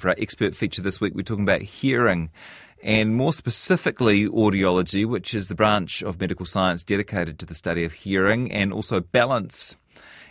For our expert feature this week, we're talking about hearing and more specifically audiology, which is the branch of medical science dedicated to the study of hearing, and also balance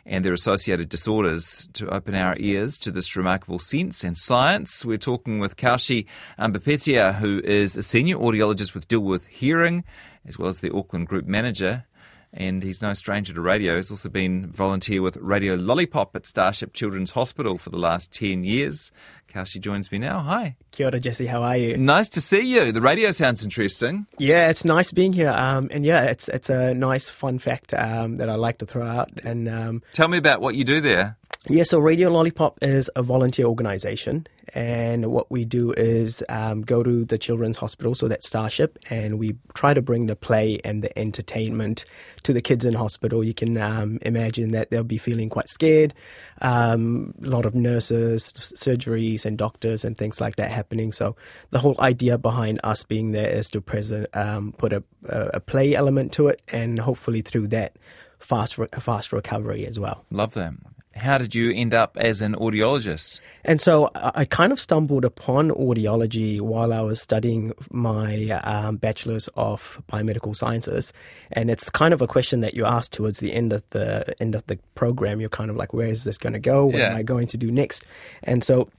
and their associated disorders to open our ears to this remarkable sense and science. We're talking with Kaushi Ambepitiya, who is a senior audiologist with Dilworth Hearing, as well as the Auckland Group Manager and he's no stranger to radio. He's also been volunteer with Radio Lollipop at Starship Children's Hospital for the last 10 years. Kaushi joins me now. Hi. Kia ora, Jesse. How are you? Nice to see you. The radio sounds interesting. Yeah, it's nice being here. Um, and yeah, it's it's a nice fun fact um, that I like to throw out. And um, Tell me about what you do there. Yeah, so Radio Lollipop is a volunteer organization, and what we do is um, go to the children's hospital, so that's Starship, and we try to bring the play and the entertainment to the kids in hospital. You can um, imagine that they'll be feeling quite scared. Um, a lot of nurses, surgeries, and doctors and things like that happening. So the whole idea behind us being there is to present, um, put a, a play element to it, and hopefully through that, fast re- fast recovery as well. Love that. How did you end up as an audiologist? And so I kind of stumbled upon audiology while I was studying my um, bachelor's of biomedical sciences, and it's kind of a question that you ask towards the end of the end of the program. You're kind of like, where is this going to go? What Yeah. am I going to do next? And so.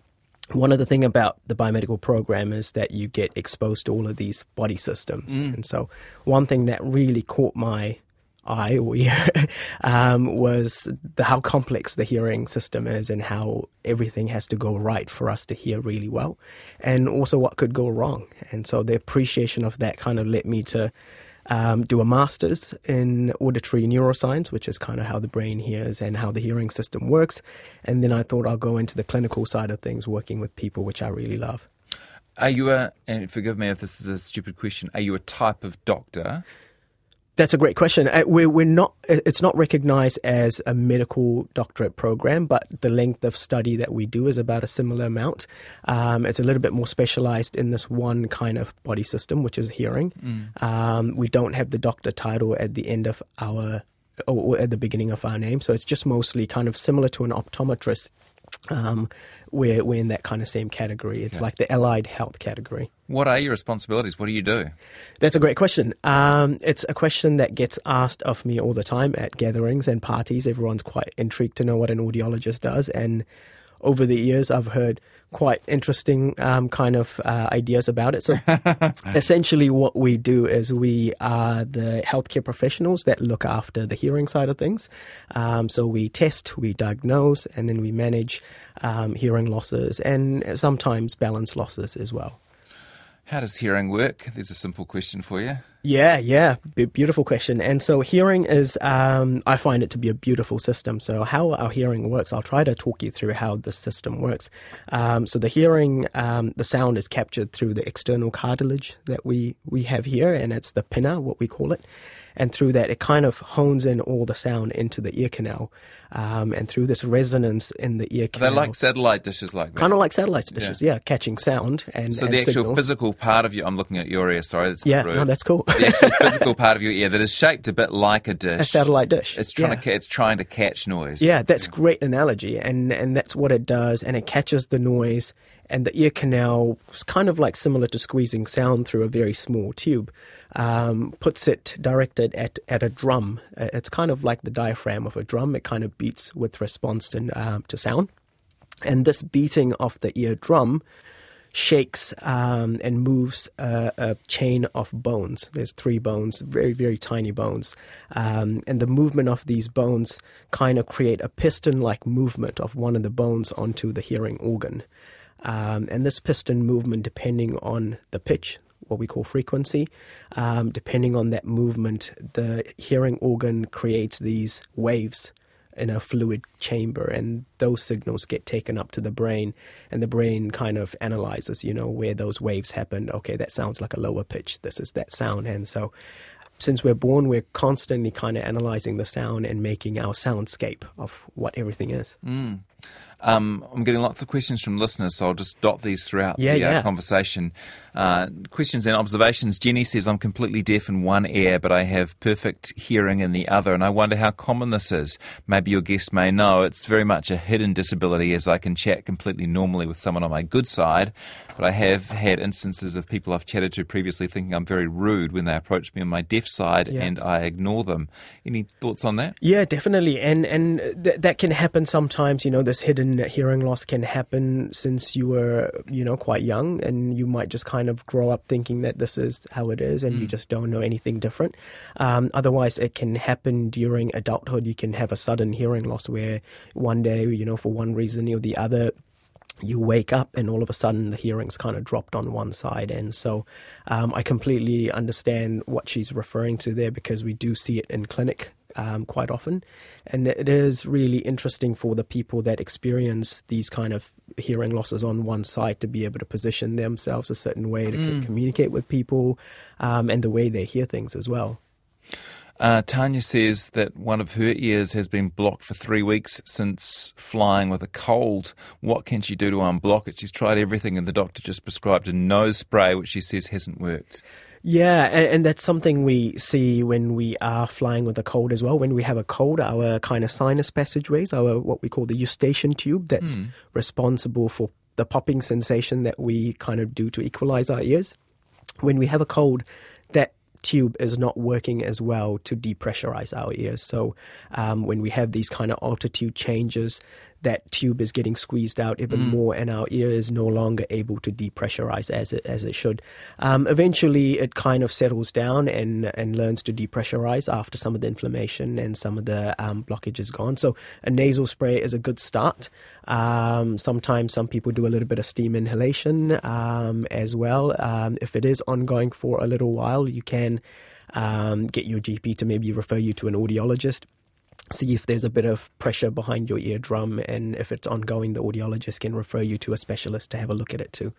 One of the thing about the biomedical program is that you get exposed to all of these body systems, and so one thing that really caught my or ear um, was the, how complex the hearing system is and how everything has to go right for us to hear really well, and also what could go wrong. And so the appreciation of that kind of led me to um, do a master's in auditory neuroscience, which is kind of how the brain hears and how the hearing system works. And then I thought I'll go into the clinical side of things, working with people, which I really love. Are you a, and forgive me if this is a stupid question, are you a type of doctor? That's a great question. Uh, We're, we're not. It's not recognised as a medical doctorate program, but the length of study that we do is about a similar amount. Um, it's a little bit more specialised in this one kind of body system, which is hearing. Um, we don't have the doctor title at the end of our or at the beginning of our name, so it's just mostly kind of similar to an optometrist. Um, we're, we're in that kind of same category. It's like the allied health category. What are your responsibilities? What do you do? That's a great question. Um, it's a question that gets asked of me all the time at gatherings and parties. Everyone's quite intrigued to know what an audiologist does. And over the years, I've heard quite interesting um, kind of uh, ideas about it. So essentially, what we do is we are the healthcare professionals that look after the hearing side of things. Um, so we test, we diagnose, and then we manage um, hearing losses and sometimes balance losses as well. How does hearing work? There's a simple question for you. Yeah, yeah, B- beautiful question. And so hearing is, um, I find it to be a beautiful system. So how our hearing works, I'll try to talk you through how the system works. Um, so the hearing, um, the sound is captured through the external cartilage that we we have here, and it's the pinna, what we call it. And through that, it kind of hones in all the sound into the ear canal, um, and through this resonance in the ear canal. They're like satellite dishes like that. kind of like satellite dishes, yeah, catching sound and so and the actual signal. physical part of you, I'm looking at your ear, sorry, that's yeah, rude. no, that's cool. the actual physical part of your ear that is shaped a bit like a dish. a satellite dish. It's trying yeah. to ca- it's trying to catch noise. Yeah, that's great analogy, and and that's what it does, and it catches the noise, and the ear canal is kind of like similar to squeezing sound through a very small tube, um, puts it directed at at a drum. Uh, It's kind of like the diaphragm of a drum. It kind of beats with response to um, to sound, and this beating of the ear drum shakes um, and moves a, a chain of bones. There's three bones, very, very tiny bones. Um, and the movement of these bones kind of create a piston like movement of one of the bones onto the hearing organ. Um, and this piston movement, depending on the pitch, what we call frequency, um, depending on that movement, the hearing organ creates these waves in a fluid chamber and those signals get taken up to the brain and the brain kind of analyzes you know where those waves happened. Okay that sounds like a lower pitch. This is that sound. And so since we're born we're constantly kind of analyzing the sound and making our soundscape of what everything is Um, I'm getting lots of questions from listeners, so I'll just dot these throughout Yeah, the uh, conversation. Uh, questions and observations. Jenny says, I'm completely deaf in one ear, but I have perfect hearing in the other, and I wonder how common this is. Maybe your guest may know. It's very much a hidden disability, as I can chat completely normally with someone on my good side, but I have had instances of people I've chatted to previously thinking I'm very rude when they approach me on my deaf side, Yeah. and I ignore them. Any thoughts on that? Yeah, definitely, and and th- that can happen sometimes. You know, this hidden hearing loss can happen since you were, you know, quite young, and you might just kind of grow up thinking that this is how it is, and you just don't know anything different. Um, otherwise, it can happen during adulthood. You can have a sudden hearing loss where one day, you know, for one reason or the other, you wake up and all of a sudden the hearing's kind of dropped on one side. And so um, I completely understand what she's referring to there because we do see it in clinic um, quite often. And it is really interesting for the people that experience these kind of hearing losses on one side to be able to position themselves a certain way to c- communicate with people um, and the way they hear things as well. Uh, Tanya says that one of her ears has been blocked for three weeks since flying with a cold. What can she do to unblock it? She's tried everything, and the doctor just prescribed a nose spray, which she says hasn't worked. Yeah, and, and that's something we see when we are flying with a cold as well. When we have a cold, our kind of sinus passageways, our what we call the eustachian tube, that's responsible for the popping sensation that we kind of do to equalize our ears. When we have a cold, that tube is not working as well to depressurize our ears. So um, when we have these kind of altitude changes, that tube is getting squeezed out even more, and our ear is no longer able to depressurize as it as it should. Um, eventually, it kind of settles down and and learns to depressurize after some of the inflammation and some of the um, blockage is gone. So a nasal spray is a good start. Um, sometimes some people do a little bit of steam inhalation um, as well. Um, if it is ongoing for a little while, you can um, get your GP to maybe refer you to an audiologist see if there's a bit of pressure behind your eardrum and if it's ongoing the audiologist can refer you to a specialist to have a look at it too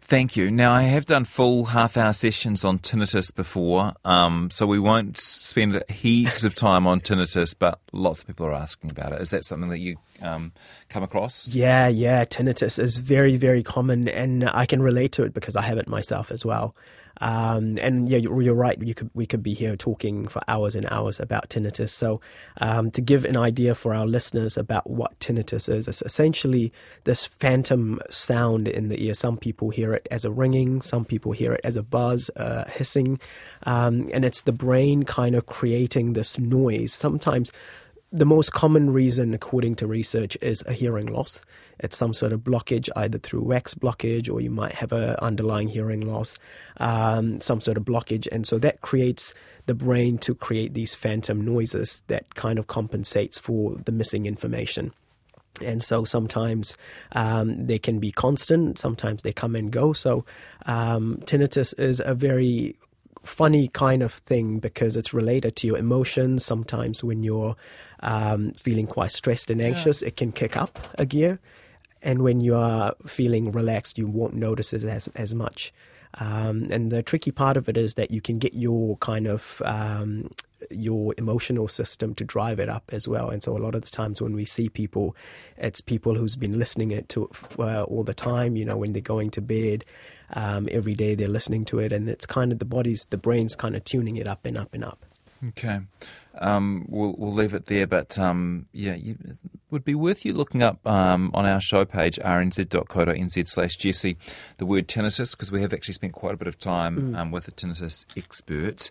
Thank you. Now, I have done full half hour sessions on tinnitus before, um, so we won't spend heaps of time on tinnitus, but lots of people are asking about it. Is that something that you um, come across? yeah yeah tinnitus is very very common and i can relate to it because i have it myself as well um, and yeah, you're, you're right. You could we could be here talking for hours and hours about tinnitus. So, um, to give an idea for our listeners about what tinnitus is, it's essentially this phantom sound in the ear. Some people hear it as a ringing, some people hear it as a buzz, uh, hissing, um, and it's the brain kind of creating this noise. Sometimes the most common reason, according to research, is a hearing loss. It's some sort of blockage, either through wax blockage or you might have an underlying hearing loss, um, some sort of blockage. And so that creates the brain to create these phantom noises that kind of compensates for the missing information. And so sometimes um, they can be constant, sometimes they come and go. So um, tinnitus is a very funny kind of thing because it's related to your emotions. Sometimes when you're um, feeling quite stressed and anxious, it can kick up a gear. And when you are feeling relaxed, you won't notice it as, as much. Um, and the tricky part of it is that you can get your kind of um, your emotional system to drive it up as well. And so a lot of the times when we see people, it's people who's been listening it to uh, all the time. You know, when they're going to bed, um, every day they're listening to it, and it's kind of the body's, the brain's kind of tuning it up and up and up. Okay. Um, we'll we'll leave it there, but um, yeah, you, it would be worth you looking up um, on our show page rnz.co.nz slash Jesse the word tinnitus because we have actually spent quite a bit of time um, with a tinnitus expert.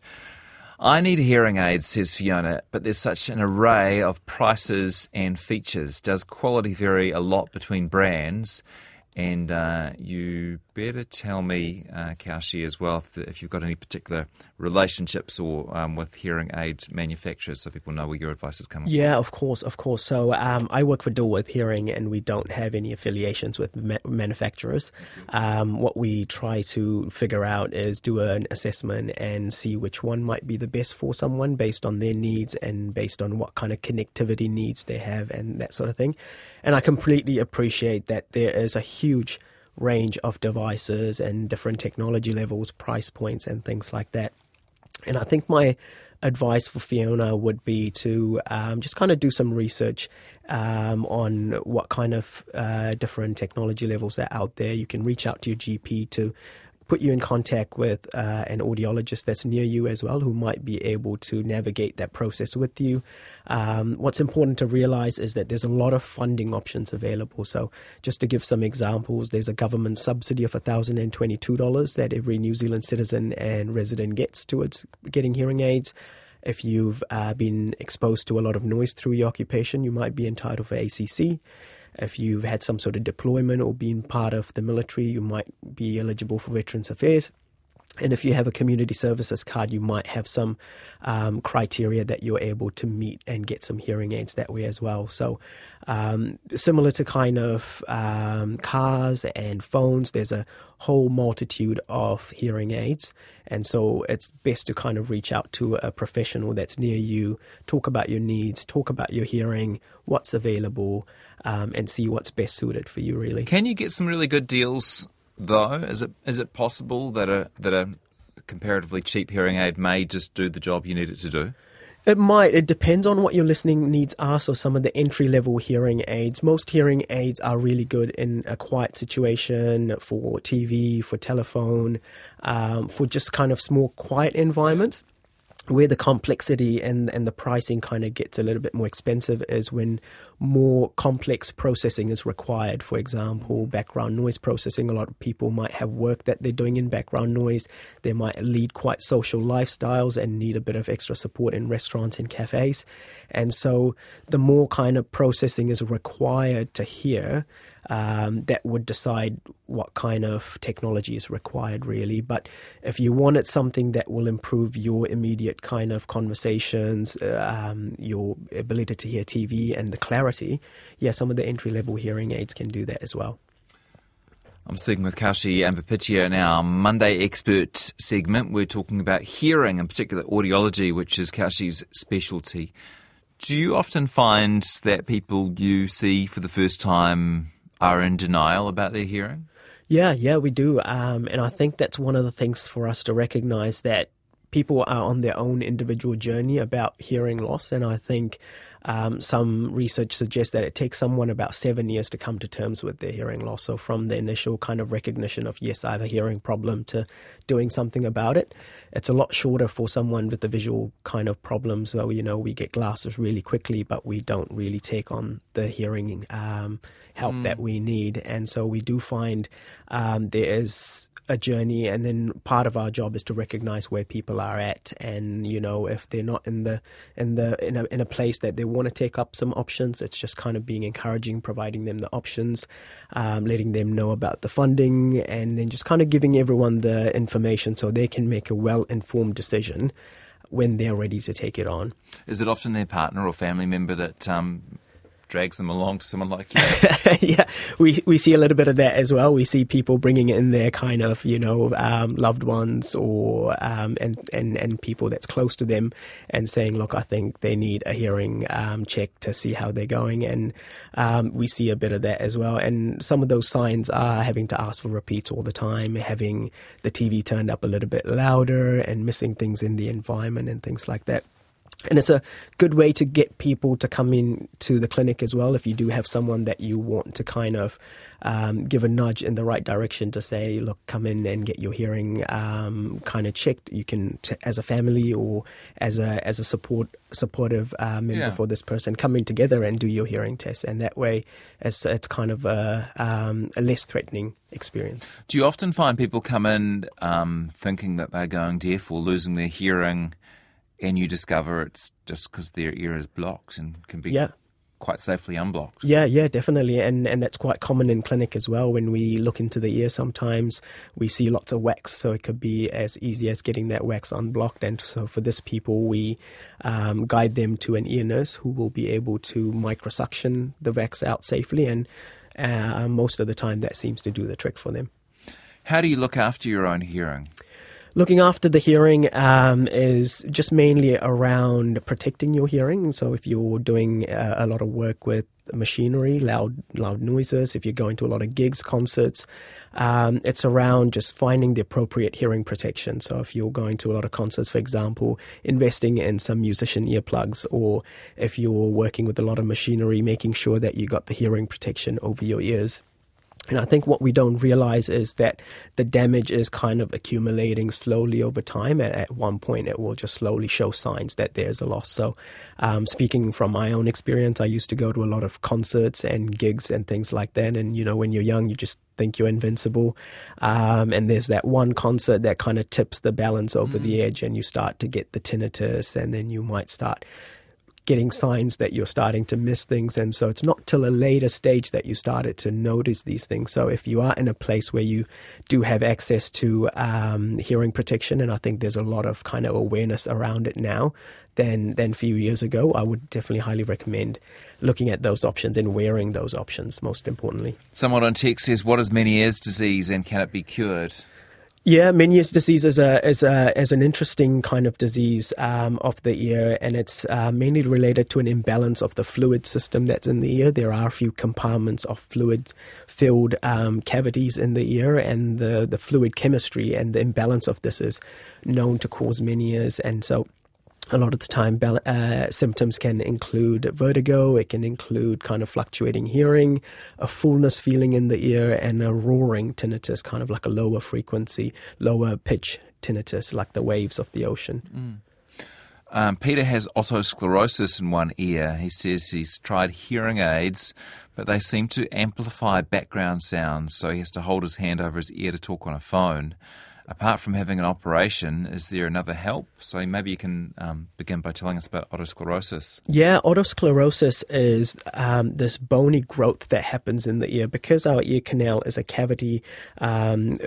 I need hearing aids, says Fiona, but there's such an array of prices and features. Does quality vary a lot between brands? And uh, you better tell me, uh, Kaushi, as well, if, if you've got any particular relationships or um, with hearing aid manufacturers, so people know where your advice is coming Yeah, of course, of course. So um, I work for Dilworth Hearing, and we don't have any affiliations with ma- manufacturers. Um, what we try to figure out is do an assessment and see which one might be the best for someone based on their needs and based on what kind of connectivity needs they have and that sort of thing. And I completely appreciate that there is a huge range of devices and different technology levels, price points, and things like that. And I think my advice for Fiona would be to um, just kind of do some research um, on what kind of uh, different technology levels are out there. You can reach out to your GP to put you in contact with uh, an audiologist that's near you as well, who might be able to navigate that process with you. Um, what's important to realize is that there's a lot of funding options available. So, just to give some examples, there's a government subsidy of $1,022 that every New Zealand citizen and resident gets towards getting hearing aids. If you've uh, been exposed to a lot of noise through your occupation, you might be entitled for ACC. If you've had some sort of deployment or been part of the military, you might be eligible for Veterans Affairs. And if you have a community services card, you might have some um, criteria that you're able to meet and get some hearing aids that way as well. So, um, similar to kind of um, cars and phones, there's a whole multitude of hearing aids. And so, it's best to kind of reach out to a professional that's near you, talk about your needs, talk about your hearing, what's available, um, and see what's best suited for you, really. Can you get some really good deals though? Is it is it possible that a that a comparatively cheap hearing aid may just do the job you need it to do? It might. It depends on what your listening needs are. So, some of the entry level hearing aids, most hearing aids are really good in a quiet situation for TV, for telephone, um, for just kind of small, quiet environments where the complexity and, and the pricing kind of gets a little bit more expensive is when more complex processing is required. For example, background noise processing. A lot of people might have work that they're doing in background noise. They might lead quite social lifestyles and need a bit of extra support in restaurants and cafes. And so the more kind of processing is required to hear, um, that would decide what kind of technology is required, really. But if you wanted something that will improve your immediate kind of conversations, um, your ability to hear TV, and the clarity, yeah, some of the entry level hearing aids can do that as well. I'm speaking with Kaushi Ambepitiya in our Monday Expert segment. We're talking about hearing, in particular audiology, which is Kaushi's specialty. Do you often find that people you see for the first time are in denial about their hearing? Yeah, yeah, we do. Um, and I think that's one of the things for us to recognize that people are on their own individual journey about hearing loss. And I think um, some research suggests that it takes someone about seven years to come to terms with their hearing loss. So, from the initial kind of recognition of, yes, I have a hearing problem, to doing something about it, it's a lot shorter for someone with the visual kind of problems where, you know, we get glasses really quickly, but we don't really take on the hearing um, help mm. that we need. And so, we do find um, there is a journey and then part of our job is to recognize where people are at and you know if they're not in the in the in a, in a place that they want to take up some options it's just kind of being encouraging providing them the options um, letting them know about the funding and then just kind of giving everyone the information so they can make a well informed decision when they're ready to take it on. Is it often their partner or family member that um, drags them along to someone like you. yeah, we we see a little bit of that as well. We see people bringing in their kind of you know um, loved ones or um, and and and people that's close to them, and saying, look, I think they need a hearing um, check to see how they're going, and um, we see a bit of that as well. And some of those signs are having to ask for repeats all the time, having the TV turned up a little bit louder, and missing things in the environment and things like that. And it's a good way to get people to come in to the clinic as well. If you do have someone that you want to kind of um, give a nudge in the right direction to say, look, come in and get your hearing um, kind of checked. You can, t- as a family or as a as a support supportive uh, member yeah. for this person, come in together and do your hearing test, and that way, it's it's kind of a, um, a less threatening experience. Do you often find people come in um, thinking that they're going deaf or losing their hearing? And you discover it's just because their ear is blocked and can be yeah. quite safely unblocked. Yeah, yeah, definitely, and and that's quite common in clinic as well. When we look into the ear, sometimes we see lots of wax, so it could be as easy as getting that wax unblocked. And so for this people, we um, guide them to an ear nurse who will be able to microsuction the wax out safely, and uh, most of the time that seems to do the trick for them. How do you look after your own hearing? Looking after the hearing um, is just mainly around protecting your hearing. So if you're doing uh, a lot of work with machinery, loud loud noises, if you're going to a lot of gigs, concerts, um, it's around just finding the appropriate hearing protection. So if you're going to a lot of concerts, for example, investing in some musician earplugs, or if you're working with a lot of machinery, making sure that you got the hearing protection over your ears. And I think what we don't realize is that the damage is kind of accumulating slowly over time. And at one point, it will just slowly show signs that there's a loss. So, um, speaking from my own experience, I used to go to a lot of concerts and gigs and things like that. And, you know, when you're young, you just think you're invincible. Um, and there's that one concert that kind of tips the balance over mm. the edge, and you start to get the tinnitus, and then you might start getting signs that you're starting to miss things. And so it's not till a later stage that you started to notice these things. So if you are in a place where you do have access to um, hearing protection, and I think there's a lot of kind of awareness around it now than, than a few years ago, I would definitely highly recommend looking at those options and wearing those options, most importantly. Someone on text says, What is Meniere's disease and can it be cured? Yeah, Meniere's disease is a is a is an interesting kind of disease um, of the ear, and it's uh, mainly related to an imbalance of the fluid system that's in the ear. There are a few compartments of fluid filled um, cavities in the ear, and the the fluid chemistry and the imbalance of this is known to cause Meniere's, and so a lot of the time, uh, symptoms can include vertigo, it can include kind of fluctuating hearing, a fullness feeling in the ear, and a roaring tinnitus, kind of like a lower frequency, lower pitch tinnitus, like the waves of the ocean. Mm. Um, Peter has otosclerosis in one ear. He says he's tried hearing aids, but they seem to amplify background sounds, so he has to hold his hand over his ear to talk on a phone apart from having an operation, is there another help? So maybe you can um, begin by telling us about otosclerosis. Yeah, otosclerosis is um, this bony growth that happens in the ear because our ear canal is a cavity. Um,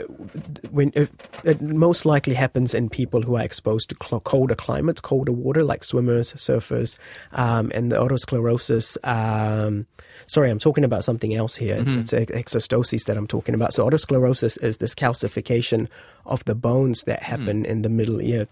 when it, it, most likely happens in people who are exposed to colder climates, colder water, like swimmers, surfers, um, and the otosclerosis. Sorry, I'm talking about something else here. Mm-hmm. It's exostosis that I'm talking about. So otosclerosis is this calcification of the bones that happen mm. in the middle ear.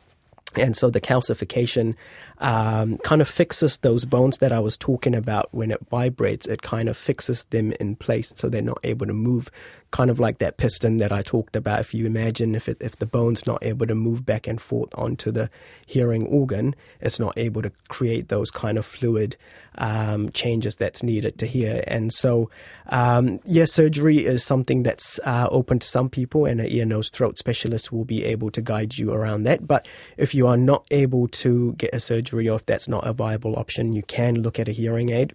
And so the calcification um, kind of fixes those bones that I was talking about when it vibrates. It kind of fixes them in place so they're not able to move kind of like that piston that I talked about. If you imagine if it, if the bone's not able to move back and forth onto the hearing organ, it's not able to create those kind of fluid um, changes that's needed to hear. And so, um, yeah, surgery is something that's uh, open to some people, and an ear, nose, throat specialist will be able to guide you around that. But if you are not able to get a surgery, or if that's not a viable option, you can look at a hearing aid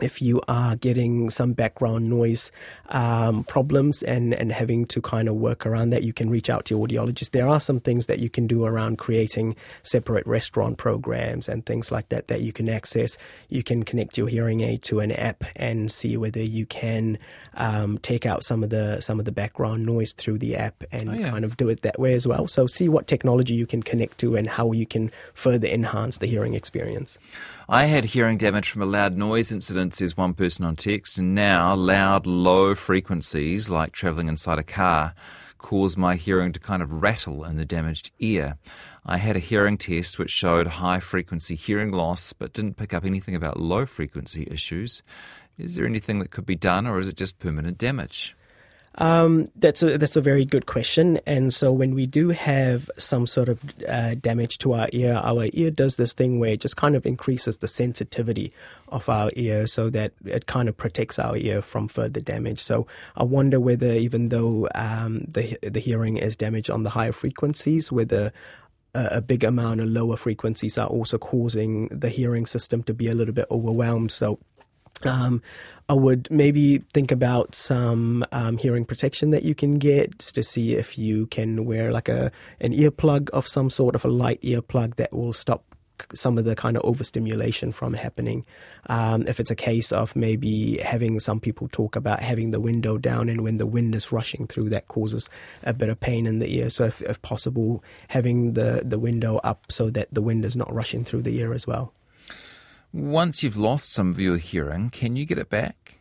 if you are getting some background noise um, problems and, and having to kind of work around that, you can reach out to your audiologist. There are some things that you can do around creating separate restaurant programs and things like that that you can access. You can connect your hearing aid to an app and see whether you can um, take out some of the some of the background noise through the app and oh, yeah. kind of do it that way as well. So see what technology you can connect to and how you can further enhance the hearing experience. I had hearing damage from a loud noise incident, says one person on text, and now loud, low frequencies, like travelling inside a car, cause my hearing to kind of rattle in the damaged ear. I had a hearing test which showed high frequency hearing loss, but didn't pick up anything about low frequency issues. Is there anything that could be done, or is it just permanent damage? Um, that's a that's a very good question. And so when we do have some sort of uh, damage to our ear, our ear does this thing where it just kind of increases the sensitivity of our ear, so that it kind of protects our ear from further damage. So I wonder whether even though um, the the hearing is damaged on the higher frequencies, whether a, big amount of lower frequencies are also causing the hearing system to be a little bit overwhelmed. So um, I would maybe think about some um, hearing protection that you can get to see if you can wear like a an earplug of some sort of a light earplug that will stop some of the kind of overstimulation from happening. Um, if it's a case of maybe having some people talk about having the window down and when the wind is rushing through, that causes a bit of pain in the ear. So, if, if possible, having the, the window up so that the wind is not rushing through the ear as well. Once you've lost some of your hearing, can you get it back?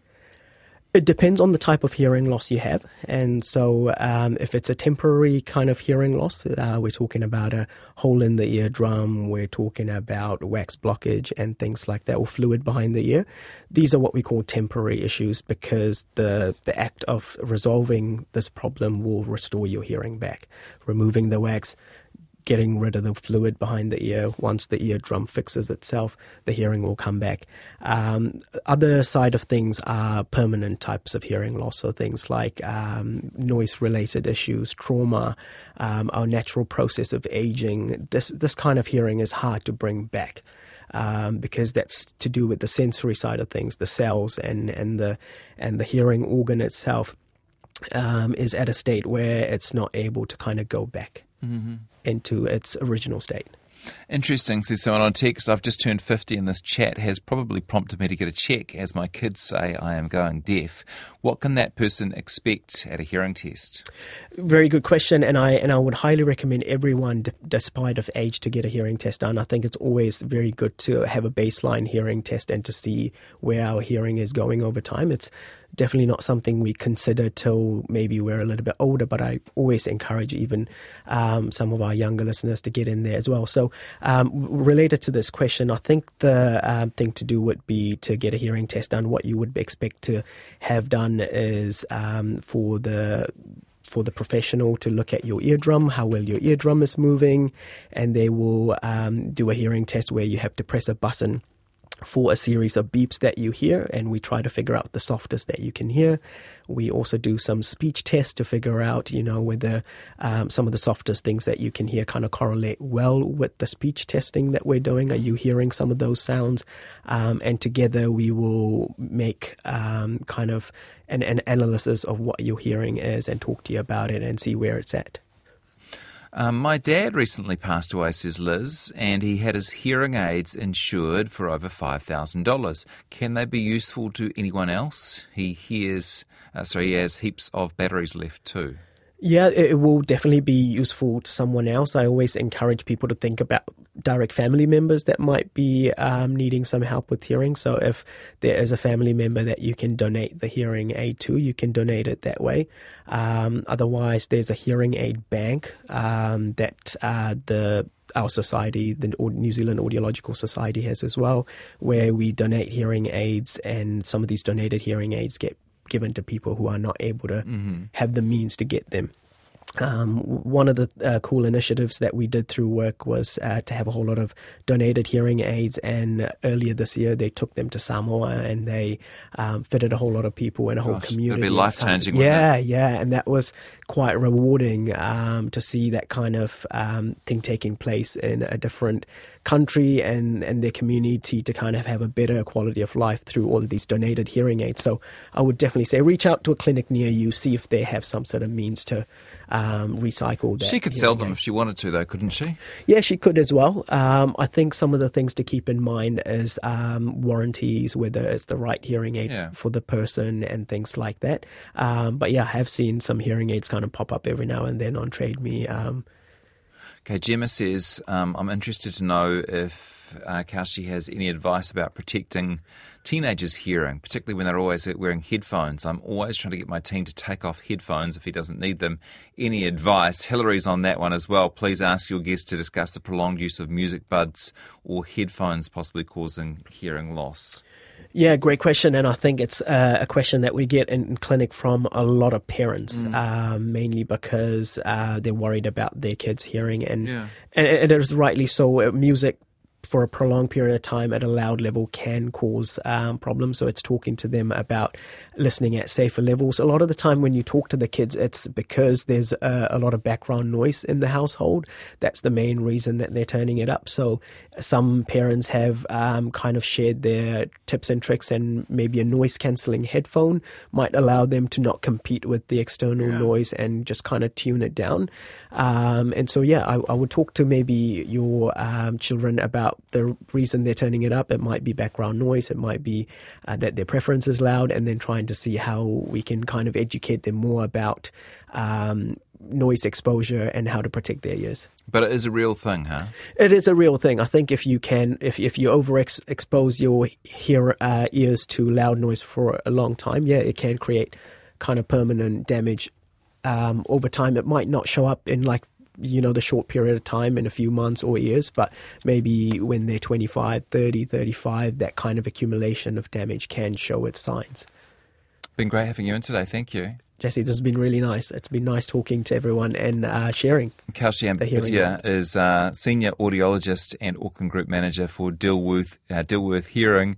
It depends on the type of hearing loss you have. And so, um, if it's a temporary kind of hearing loss, uh, we're talking about a hole in the eardrum, we're talking about wax blockage and things like that, or fluid behind the ear. These are what we call temporary issues because the, the act of resolving this problem will restore your hearing back. Removing the wax getting rid of the fluid behind the ear. Once the eardrum fixes itself, the hearing will come back. Um, other side of things are permanent types of hearing loss, so things like um, noise-related issues, trauma, um, our natural process of aging. This this kind of hearing is hard to bring back. Um, because that's to do with the sensory side of things, the cells and, and the and the hearing organ itself um, is at a state where it's not able to kind of go back. Mm-hmm into its original state. Interesting. says someone on text, I've just turned 50 and this chat has probably prompted me to get a check as my kids say I am going deaf. What can that person expect at a hearing test? Very good question. And I, and I would highly recommend everyone, d- despite of age, to get a hearing test done. I think it's always very good to have a baseline hearing test and to see where our hearing is going over time. It's definitely not something we consider till maybe we're a little bit older, but I always encourage even um, some of our younger listeners to get in there as well. So, um, related to this question, I think the um, thing to do would be to get a hearing test done. What you would expect to have done is um, for the for the professional to look at your eardrum, how well your eardrum is moving, and they will um, do a hearing test where you have to press a button for a series of beeps that you hear, and we try to figure out the softest that you can hear. We also do some speech tests to figure out, you know, whether um, some of the softest things that you can hear kind of correlate well with the speech testing that we're doing. Are you hearing some of those sounds? Um, and together we will make um, kind of an, an analysis of what your hearing is and talk to you about it and see where it's at. Um, my dad recently passed away, says Liz, and he had his hearing aids insured for over $5,000. Can they be useful to anyone else? He hears, uh, sorry, he has heaps of batteries left too. Yeah, it will definitely be useful to someone else. I always encourage people to think about direct family members that might be um, needing some help with hearing. So if there is a family member that you can donate the hearing aid to, you can donate it that way. Um, otherwise, there's a hearing aid bank um, that uh, the our society, the New Zealand Audiological Society, has as well, where we donate hearing aids, and some of these donated hearing aids get given to people who are not able to mm-hmm. have the means to get them. Um, one of the uh, cool initiatives that we did through work was uh, to have a whole lot of donated hearing aids. And earlier this year, they took them to Samoa and they um, fitted a whole lot of people in a whole community. It'd be life changing. Yeah, yeah, and that was quite rewarding um, to see that kind of um, thing taking place in a different country and, and their community to kind of have a better quality of life through all of these donated hearing aids. So I would definitely say reach out to a clinic near you, see if they have some sort of means to um, recycle that. She could sell them aid. if she wanted to, though, couldn't she? Yeah, she could as well. Um, I think some of the things to keep in mind is um, warranties, whether it's the right hearing aid yeah. for the person and things like that. Um, but yeah, I have seen some hearing aids kind of pop up every now and then on Trade Me. Um, Okay, Gemma says, um, I'm interested to know if uh, Kaushi has any advice about protecting teenagers' hearing, particularly when they're always wearing headphones. I'm always trying to get my teen to take off headphones if he doesn't need them. Any advice? Hillary's on that one as well. Please ask your guest to discuss the prolonged use of music buds or headphones possibly causing hearing loss. Yeah, great question, and I think it's uh, a question that we get in clinic from a lot of parents, mm. uh, mainly because uh, they're worried about their kids' hearing, and yeah. and it is rightly so. Uh, music for a prolonged period of time at a loud level can cause um, problems. So it's talking to them about listening at safer levels. A lot of the time when you talk to the kids, it's because there's a, a lot of background noise in the household. That's the main reason that they're turning it up. So some parents have um, kind of shared their tips and tricks, and maybe a noise cancelling headphone might allow them to not compete with the external yeah. noise and just kind of tune it down. Um, and so, yeah, I, I, would talk to maybe your um, children about the reason they're turning it up. It might be background noise, it might be uh, that their preference is loud, and then trying to see how we can kind of educate them more about um, noise exposure and how to protect their ears. But it is a real thing, huh? It is a real thing. I think if you can, if if you overexpose your hear, uh, ears to loud noise for a long time, yeah, it can create kind of permanent damage. Um, over time, it might not show up in like you know the short period of time in a few months or years but maybe when they're 25 30 35 that kind of accumulation of damage can show its signs been great having you in today thank you Jesse, this has been really nice. It's been nice talking to everyone and uh, sharing. Kaushi Ambepitiya is uh, Senior Audiologist and Auckland Group Manager for Dilworth, uh, Dilworth Hearing.